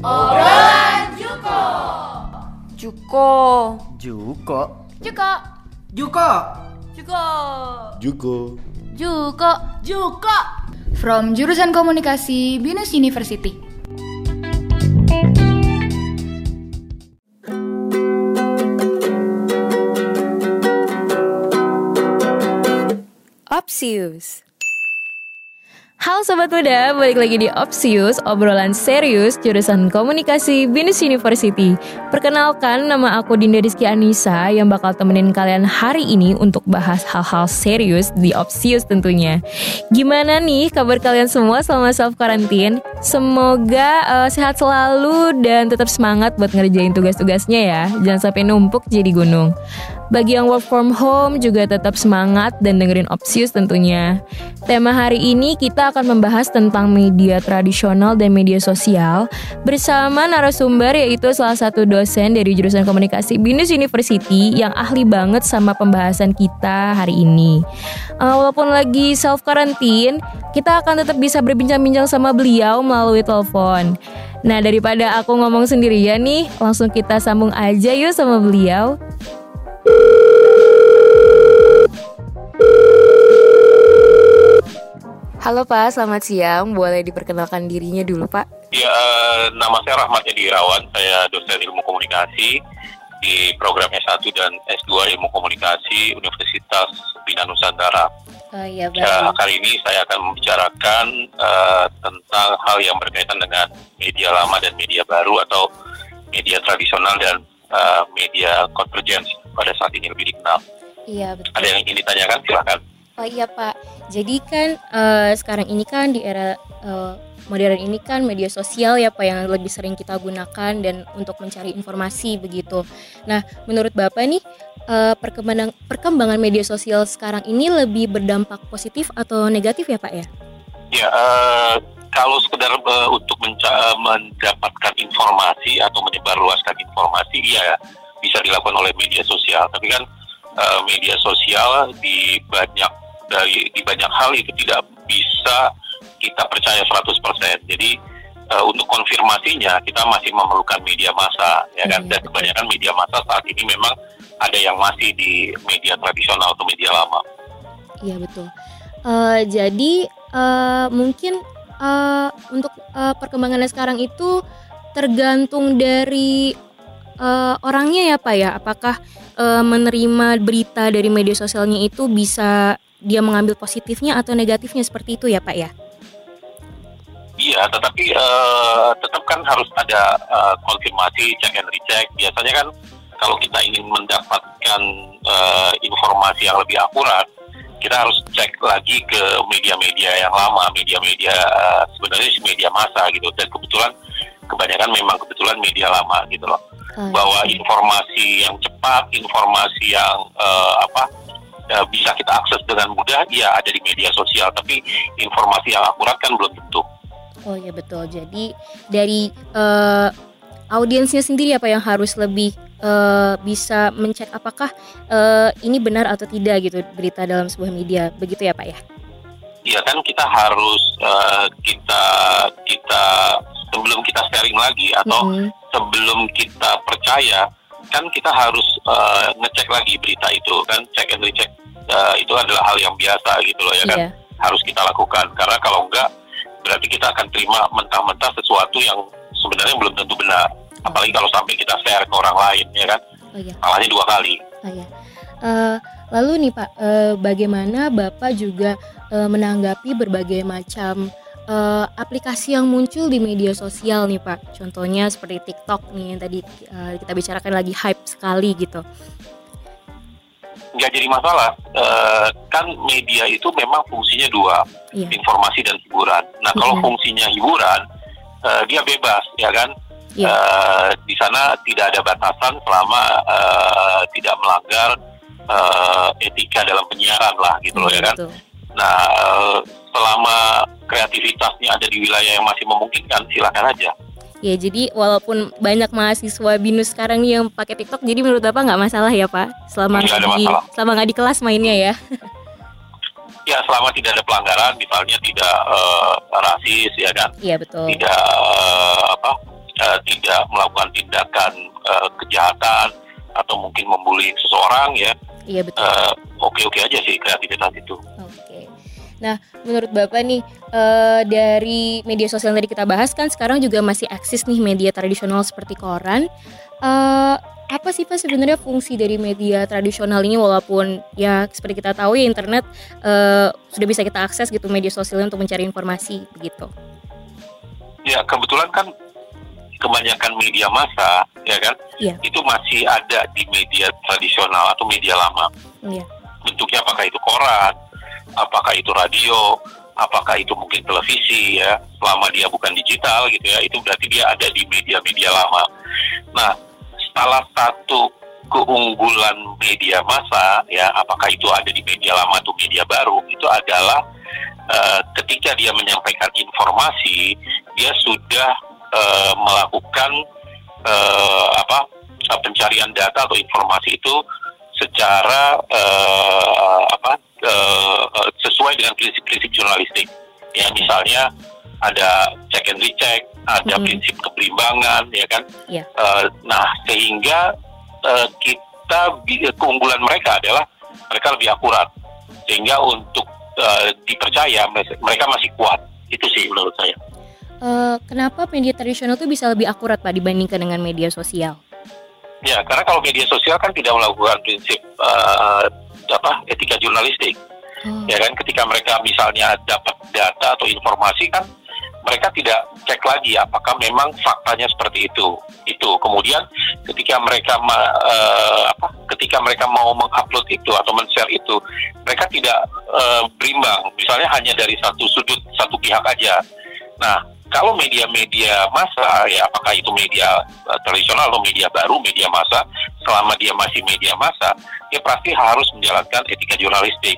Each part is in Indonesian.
Obrolan Juko. Juko. Juko. Juko. Juko. Juko. Juko. Juko. Juko. From jurusan komunikasi Binus University. Opsius. Halo Sobat Muda, balik lagi di Opsius, obrolan serius jurusan komunikasi Binus University. Perkenalkan, nama aku Dinda Rizky Anissa yang bakal temenin kalian hari ini untuk bahas hal-hal serius di Opsius tentunya. Gimana nih kabar kalian semua selama self quarantine? Semoga uh, sehat selalu dan tetap semangat buat ngerjain tugas-tugasnya ya. Jangan sampai numpuk jadi gunung. Bagi yang work from home juga tetap semangat dan dengerin Opsius tentunya. Tema hari ini kita akan membahas tentang media tradisional dan media sosial bersama narasumber yaitu salah satu dosen dari jurusan komunikasi Binus University yang ahli banget sama pembahasan kita hari ini. Uh, walaupun lagi self quarantine, kita akan tetap bisa berbincang-bincang sama beliau melalui telepon. Nah daripada aku ngomong sendirian nih, langsung kita sambung aja yuk sama beliau. Halo Pak, selamat siang. Boleh diperkenalkan dirinya dulu Pak? Ya, nama saya Rahmat Edi Irawan. Saya dosen ilmu komunikasi di program S1 dan S2 ilmu komunikasi Universitas Bina Nusantara. Oh iya, ya, kali ini saya akan membicarakan uh, tentang hal yang berkaitan dengan media lama dan media baru atau media tradisional dan uh, media convergence pada saat ini lebih dikenal. Iya betul. Ada yang ingin ditanyakan silakan. Oh iya Pak, jadi kan uh, sekarang ini kan di era uh, modern ini kan media sosial ya Pak yang lebih sering kita gunakan dan untuk mencari informasi begitu. Nah menurut Bapak nih uh, perkembangan perkembangan media sosial sekarang ini lebih berdampak positif atau negatif ya Pak ya? Ya uh, kalau sekedar uh, untuk mendapatkan informasi atau menyebarluaskan informasi ya bisa dilakukan oleh media sosial. Tapi kan uh, media sosial di banyak dari di banyak hal itu tidak bisa kita percaya 100%. Jadi uh, untuk konfirmasinya kita masih memerlukan media massa ya kan iya, dan kebanyakan media massa saat ini memang ada yang masih di media tradisional atau media lama. Iya betul. Uh, jadi uh, mungkin uh, untuk uh, perkembangannya sekarang itu tergantung dari uh, orangnya ya pak ya. Apakah uh, menerima berita dari media sosialnya itu bisa dia mengambil positifnya atau negatifnya seperti itu ya Pak ya? Iya, tetapi uh, tetap kan harus ada uh, konfirmasi, check and recheck. Biasanya kan kalau kita ingin mendapatkan uh, informasi yang lebih akurat, kita harus cek lagi ke media-media yang lama, media-media sebenarnya media massa gitu. Dan kebetulan kebanyakan memang kebetulan media lama gitu loh. Oh, Bahwa informasi yang cepat, informasi yang uh, apa uh, bisa kita akses dengan mudah, ya ada di media sosial. Tapi informasi yang akurat kan belum tentu. Oh ya betul. Jadi dari uh, audiensnya sendiri apa yang harus lebih uh, bisa mencek apakah uh, ini benar atau tidak gitu berita dalam sebuah media, begitu ya Pak ya? Iya kan kita harus uh, kita kita sebelum kita sharing lagi atau mm -hmm. sebelum kita percaya kan kita harus uh, ngecek lagi berita itu kan cek and recheck uh, itu adalah hal yang biasa gitu loh ya kan yeah. harus kita lakukan karena kalau enggak berarti kita akan terima mentah-mentah sesuatu yang sebenarnya belum tentu benar oh. apalagi kalau sampai kita share ke orang lain ya kan oh, iya. malahnya dua kali oh, iya. uh, lalu nih pak uh, bagaimana bapak juga uh, menanggapi berbagai macam uh, aplikasi yang muncul di media sosial nih pak contohnya seperti TikTok nih yang tadi uh, kita bicarakan lagi hype sekali gitu nggak jadi masalah. E, kan media itu memang fungsinya dua, yeah. informasi dan hiburan. Nah kalau yeah. fungsinya hiburan, e, dia bebas, ya kan? Yeah. Iya. E, di sana tidak ada batasan selama e, tidak melanggar e, etika dalam penyiaran lah, gitu loh ya kan? Nah e, selama kreativitasnya ada di wilayah yang masih memungkinkan, silakan aja. Ya jadi walaupun banyak mahasiswa binus sekarang nih yang pakai TikTok, jadi menurut bapak nggak masalah ya pak? Selama nggak di selama nggak di kelas mainnya ya? ya selama tidak ada pelanggaran, misalnya tidak uh, rasis ya kan? Iya betul. Tidak uh, apa uh, tidak melakukan tindakan uh, kejahatan atau mungkin membuli seseorang ya Iya betul. uh, oke-oke aja sih kreativitas itu. Oke. Nah, menurut Bapak nih eh, dari media sosial yang tadi kita bahas kan sekarang juga masih eksis nih media tradisional seperti koran. Eh, apa sih Pak sebenarnya fungsi dari media tradisional ini walaupun ya seperti kita tahu ya internet eh, sudah bisa kita akses gitu media sosial untuk mencari informasi begitu. Ya kebetulan kan kebanyakan media massa ya kan Iya. itu masih ada di media tradisional atau media lama. Iya. bentuknya apakah itu koran, apakah itu radio, apakah itu mungkin televisi ya, selama dia bukan digital gitu ya, itu berarti dia ada di media-media lama. Nah, salah satu keunggulan media massa ya, apakah itu ada di media lama atau media baru, itu adalah eh, ketika dia menyampaikan informasi, dia sudah eh, melakukan eh, apa pencarian data atau informasi itu secara eh, apa eh, sesuai dengan prinsip-prinsip jurnalistik. Ya misalnya ada check and recheck, ada Mhm. prinsip keberimbangan, ya kan. Iya. Eh, nah sehingga eh, kita keunggulan mereka adalah mereka lebih akurat, sehingga untuk eh, dipercaya mereka- masih kuat. Itu sih menurut saya. Eh, kenapa media tradisional itu bisa lebih akurat Pak dibandingkan dengan media sosial? Ya, karena kalau media sosial kan tidak melakukan prinsip eh, apa etika jurnalistik. Oh, ya kan ketika mereka misalnya dapat data atau informasi kan mereka tidak cek lagi apakah memang faktanya seperti itu. Itu. Kemudian ketika mereka ma- eh, apa ketika mereka mau mengupload itu atau men-share itu mereka tidak eh, berimbang. Misalnya hanya dari satu sudut satu pihak aja. Nah kalau media-media massa ya apakah itu media eh, tradisional atau media baru media massa selama dia masih media massa dia pasti harus menjalankan etika jurnalistik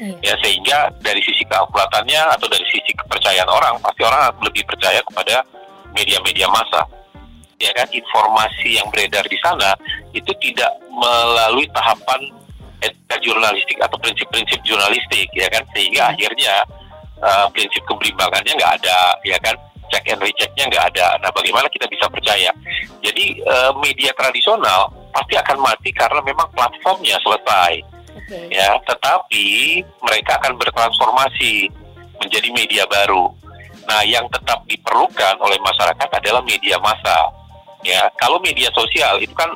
iya. ya sehingga dari sisi keakuratannya atau dari sisi kepercayaan orang pasti orang lebih percaya kepada media-media massa. Ya kan? Informasi yang beredar di sana itu tidak melalui tahapan etika jurnalistik atau prinsip-prinsip jurnalistik ya kan? Sehingga akhirnya eh, prinsip keberimbangannya nggak ada ya kan? Check and rechecknya nggak ada. Nah bagaimana kita bisa percaya? Jadi eh, media tradisional pasti akan mati karena memang platformnya selesai Oke. ya tetapi mereka akan bertransformasi menjadi media baru nah yang tetap diperlukan oleh masyarakat adalah media massa ya kalau media sosial itu kan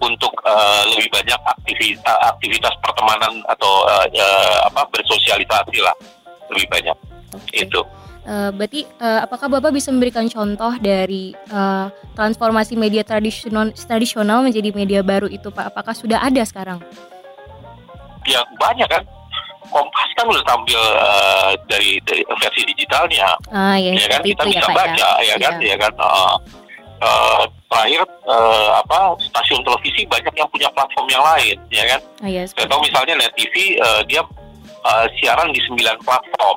untuk eh, lebih banyak aktivitas aktivitas pertemanan atau eh, eh, apa bersosialisasi lah lebih banyak Oke. itu Eh, berarti eh, apakah Bapak bisa memberikan contoh dari eh, transformasi media tradisional tradisional menjadi media baru itu Pak? Apakah sudah ada sekarang? Ya banyak kan. Kompas kan udah tampil eh, dari, dari versi digitalnya. Ah ya, ya kan? kita itu bisa Pak, baca ya, kan? Iya. ya kan? Uh, uh, terakhir uh, apa stasiun televisi banyak yang punya platform yang lain ya kan? Ah ya, saya tahu misalnya net TV uh, dia uh, siaran di 9 platform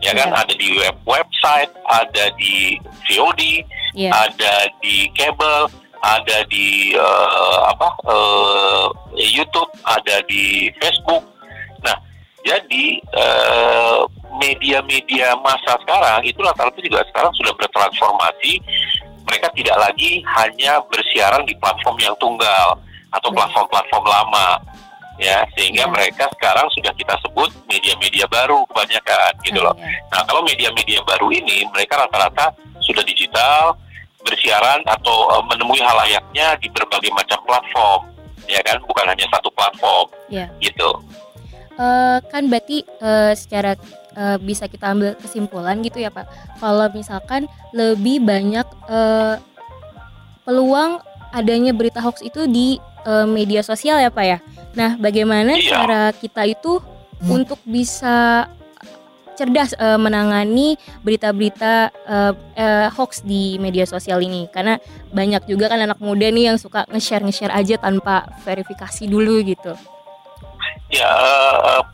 ya kan? Iya. ada di web website ada di VOD Iya. ada di kabel ada di uh, apa uh, YouTube ada di Facebook nah jadi eh, media-media massa sekarang itu rata-rata juga sekarang sudah bertransformasi mereka tidak lagi hanya bersiaran di platform yang tunggal atau Baik. platform-platform lama ya sehingga Ya. mereka sekarang sudah kita sebut media-media baru kebanyakan gitu loh Ah, ya. Nah, kalau media-media baru ini mereka rata-rata sudah digital, bersiaran atau eh, menemui halayaknya di berbagai macam platform, ya kan? Bukan hanya satu platform, Ya. gitu. Eh, kan berarti eh, secara eh, bisa kita ambil kesimpulan gitu ya Pak. Kalau misalkan lebih banyak eh, peluang adanya berita hoax itu di eh, media sosial ya Pak ya. Nah, bagaimana Iya. cara kita itu untuk bisa cerdas eh, menangani berita-berita eh, eh, hoax di media sosial ini karena banyak juga kan anak muda nih yang suka nge-share nge-share aja tanpa verifikasi dulu gitu. Ya,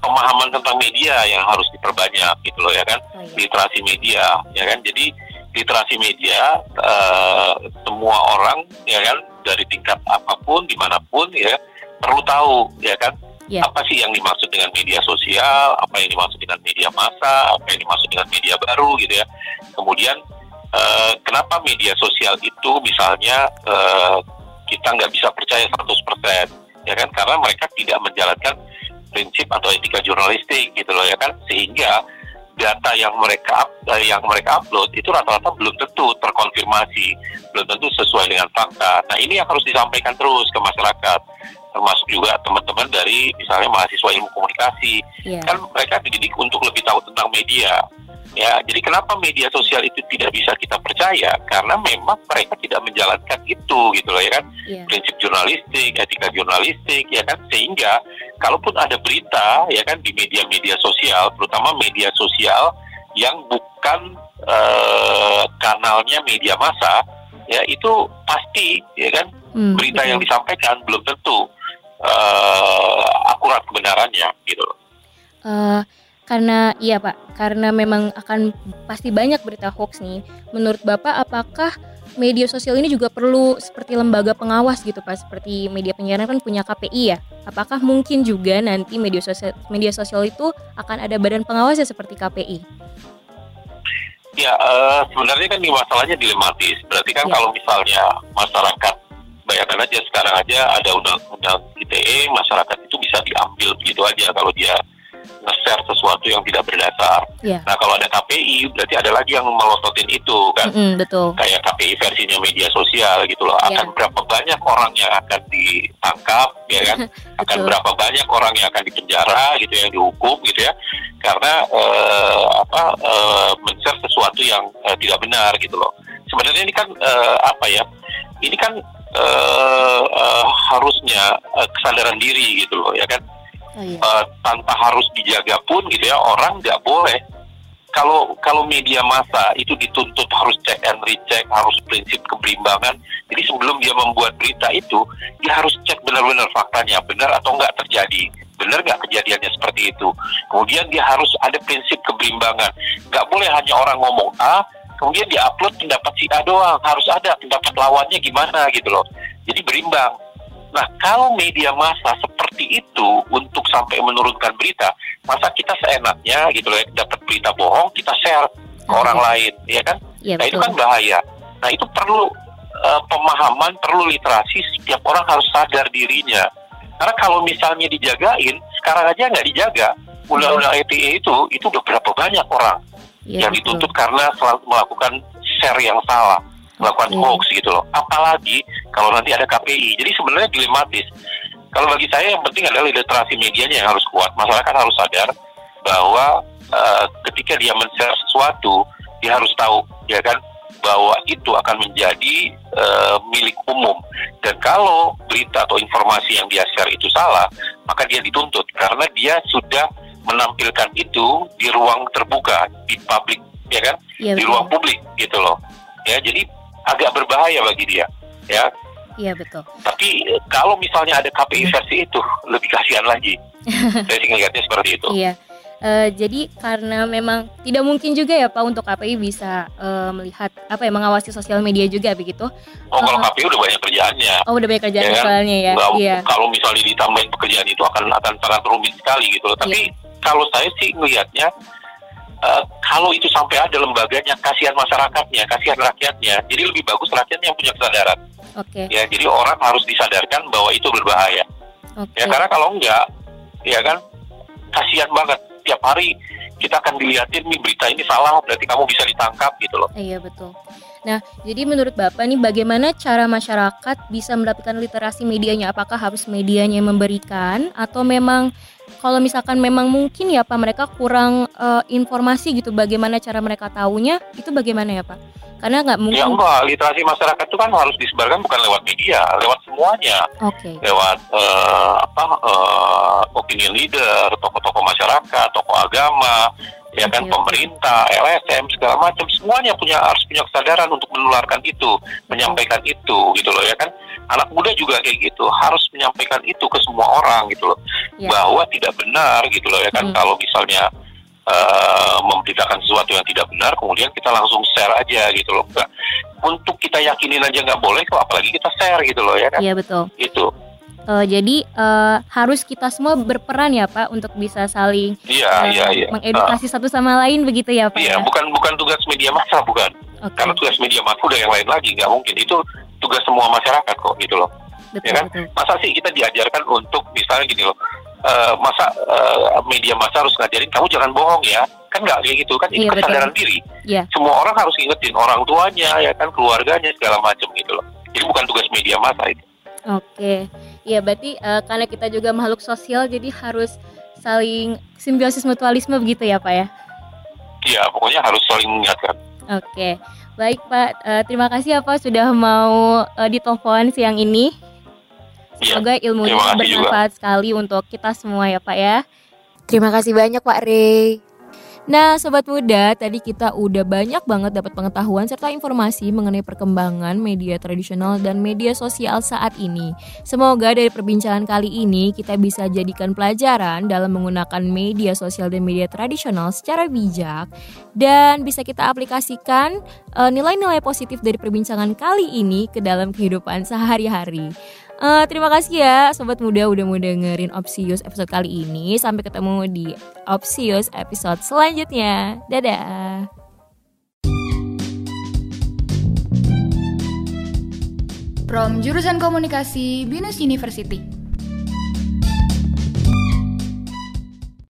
pemahaman tentang media yang harus diperbanyak, gitu loh ya kan? Oh, iya. Literasi media, ya kan? Jadi literasi media eh, semua orang, ya kan? Dari tingkat apa pun, di mana pun, ya perlu tahu, ya kan? Iya. Apa sih yang dimaksud dengan media sosial? Apa yang dimaksud dengan media massa? Apa yang dimaksud dengan media baru, gitu ya? Kemudian eh, kenapa media sosial itu misalnya eh, kita nggak bisa percaya 100% ya kan karena mereka tidak menjalankan prinsip atau etika jurnalistik gitu loh ya kan sehingga data yang mereka eh, yang mereka upload itu rata-rata belum tentu terkonfirmasi belum tentu sesuai dengan fakta nah ini yang harus disampaikan terus ke masyarakat termasuk juga teman-teman dari misalnya mahasiswa ilmu komunikasi. Iya. kan mereka dididik untuk lebih tahu tentang media. Ya jadi kenapa media sosial itu tidak bisa kita percaya? Karena memang mereka tidak menjalankan itu gitu loh ya kan? Iya. prinsip jurnalistik etika jurnalistik ya kan? Sehingga kalaupun ada berita ya kan di media-media sosial terutama media sosial yang bukan eh, kanalnya media massa ya itu pasti ya kan? Hmm, berita betul. yang disampaikan belum tentu eh, akurat kebenarannya gitu loh. Eh, karena iya Pak, karena memang akan pasti banyak berita hoax nih. Menurut Bapak apakah media sosial ini juga perlu seperti lembaga pengawas gitu Pak, seperti media penyiaran kan punya KPI ya. Apakah mungkin juga nanti media sosial media sosial itu akan ada badan pengawas ya seperti KPI? Ya, eh, sebenarnya kan ini masalahnya dilematis. Berarti kan Ya. kalau misalnya masyarakat, bayangkan aja sekarang aja ada undang-undang ITE, masyarakat itu bisa diambil begitu aja kalau dia nge-share sesuatu yang tidak berdasar. Iya. Nah, kalau ada KPI, berarti ada lagi yang melototin itu kan. Mm-mm, betul. Kayak KPI versinya media sosial gitu loh. Akan berapa banyak orang yang akan ditangkap, ya kan? akan berapa banyak orang yang akan dipenjara gitu yang dihukum gitu ya karena eh, apa eh, men-share sesuatu yang eh, tidak benar gitu loh sebenarnya ini kan eh, apa ya ini kan eh, eh, harusnya eh, kesadaran diri gitu loh ya kan? Oh iya. Eh, tanpa harus dijaga pun gitu ya orang nggak boleh. Kalau kalau media massa itu dituntut harus check and recheck harus prinsip keberimbangan jadi sebelum dia membuat berita itu dia harus cek benar-benar faktanya benar atau enggak terjadi. Benar nggak kejadiannya seperti itu? Kemudian dia harus ada prinsip keberimbangan. Nggak boleh hanya orang ngomong A kemudian dia upload pendapat si A doang harus ada pendapat lawannya gimana gitu loh jadi berimbang Nah, kalau media massa seperti itu untuk sampai menurunkan berita, masa kita seenaknya gitu loh, ya, dapat berita bohong kita share ke Oke. orang lain, ya kan? Iya Nah, itu kan bahaya. Nah, itu perlu eh, pemahaman, perlu literasi setiap orang harus sadar dirinya. Karena kalau misalnya dijagain, sekarang aja nggak dijaga. Undang-undang ITE itu itu udah berapa banyak orang Iya, yang betul. dituntut karena selalu melakukan share yang salah, melakukan Oke. hoax gitu loh. Apalagi kalau nanti ada KPI. Jadi sebenarnya dilematis. Kalau bagi saya yang penting adalah literasi medianya yang harus kuat. Masyarakat harus sadar bahwa eh, ketika dia men-share sesuatu, dia harus tahu ya kan bahwa itu akan menjadi eh, milik umum. Dan kalau berita atau informasi yang dia share itu salah, maka dia dituntut karena dia sudah menampilkan itu di ruang terbuka, di publik, ya kan? Iya di betul. ruang publik gitu loh. Ya, jadi agak berbahaya bagi dia. Ya, Iya betul. tapi eh, kalau misalnya ada KPI versi itu lebih kasihan lagi. Saya sih ngelihatnya seperti itu. Iya. Eh, jadi karena memang tidak mungkin juga ya Pak untuk KPI bisa eh, melihat apa ya mengawasi sosial media juga begitu. Oh, kalau. KPI udah banyak kerjaannya. Oh udah banyak kerjaan Ya kan? soalnya ya. Nggak- Iya. Kalau misalnya ditambahin pekerjaan itu akan akan sangat rumit sekali gitu loh. Tapi kalau saya sih melihatnya eh, kalau itu sampai ada lembaganya, kasihan masyarakatnya, kasihan rakyatnya. Jadi lebih bagus rakyatnya yang punya kesadaran. Oke. Ya, jadi orang harus disadarkan bahwa itu berbahaya. Oke. Ya karena kalau enggak, ya kan kasihan banget. Tiap hari kita akan dilihatin nih berita ini salah, berarti kamu bisa ditangkap gitu loh. Iya betul. Nah, jadi menurut Bapak nih bagaimana cara masyarakat bisa mendapatkan literasi medianya? Apakah harus medianya yang memberikan atau memang kalau misalkan memang mungkin ya Pak mereka kurang eh, informasi gitu bagaimana cara mereka tahunya itu bagaimana ya Pak? Karena nggak Ya mungkin. enggak, literasi masyarakat itu kan harus disebarkan bukan lewat media, lewat semuanya, Oke. lewat eh, apa eh, opinion leader, tokoh-tokoh masyarakat, tokoh agama, ya kan oke. pemerintah, LSM segala macam semuanya punya harus punya kesadaran untuk menularkan itu, menyampaikan itu gitu loh ya kan. Anak muda juga kayak gitu harus menyampaikan itu ke semua orang gitu loh Ya. bahwa tidak benar gitu loh ya kan Hmm. kalau misalnya eh, memberitakan sesuatu yang tidak benar kemudian kita langsung share aja gitu loh enggak untuk kita yakinin aja nggak boleh kok apalagi kita share gitu loh ya kan Iya betul. itu Eh, jadi eh, harus kita semua berperan ya Pak untuk bisa saling iya eh, iya iya mengedukasi satu sama lain begitu ya Pak. iya ya? bukan bukan tugas media massa bukan Oke. Karena tugas media massa udah yang lain lagi, nggak mungkin. Itu tugas semua masyarakat kok gitu loh. Betul, ya kan? betul. Masa sih kita diajarkan untuk misalnya gini loh, eh, masa eh, media massa harus ngajarin kamu jangan bohong ya? Kan nggak kayak gitu kan? Itu Iya, betul. kesadaran diri. Iya. Semua orang harus ingetin orang tuanya, ya kan, keluarganya segala macam gitu loh. Jadi bukan tugas media massa itu. Oke, ya berarti eh, karena kita juga makhluk sosial, jadi harus saling simbiosis mutualisme begitu ya Pak ya? Ya pokoknya harus saling mengingatkan. Oke, baik Pak, Eh, terima kasih ya Pak sudah mau eh, ditelepon siang ini. Iya. Semoga ilmunya Terima kasih juga. bermanfaat sekali untuk kita semua ya Pak ya. Terima kasih banyak Pak Ray. Nah, sobat muda, tadi kita udah banyak banget dapat pengetahuan serta informasi mengenai perkembangan media tradisional dan media sosial saat ini. Semoga dari perbincangan kali ini kita bisa jadikan pelajaran dalam menggunakan media sosial dan media tradisional secara bijak dan bisa kita aplikasikan eh, nilai-nilai positif dari perbincangan kali ini ke dalam kehidupan sehari-hari. Eh, terima kasih ya sobat muda udah mau dengerin Opsius episode kali ini. Sampai ketemu di Opsius episode selanjutnya. Dadah. From jurusan komunikasi Binus University.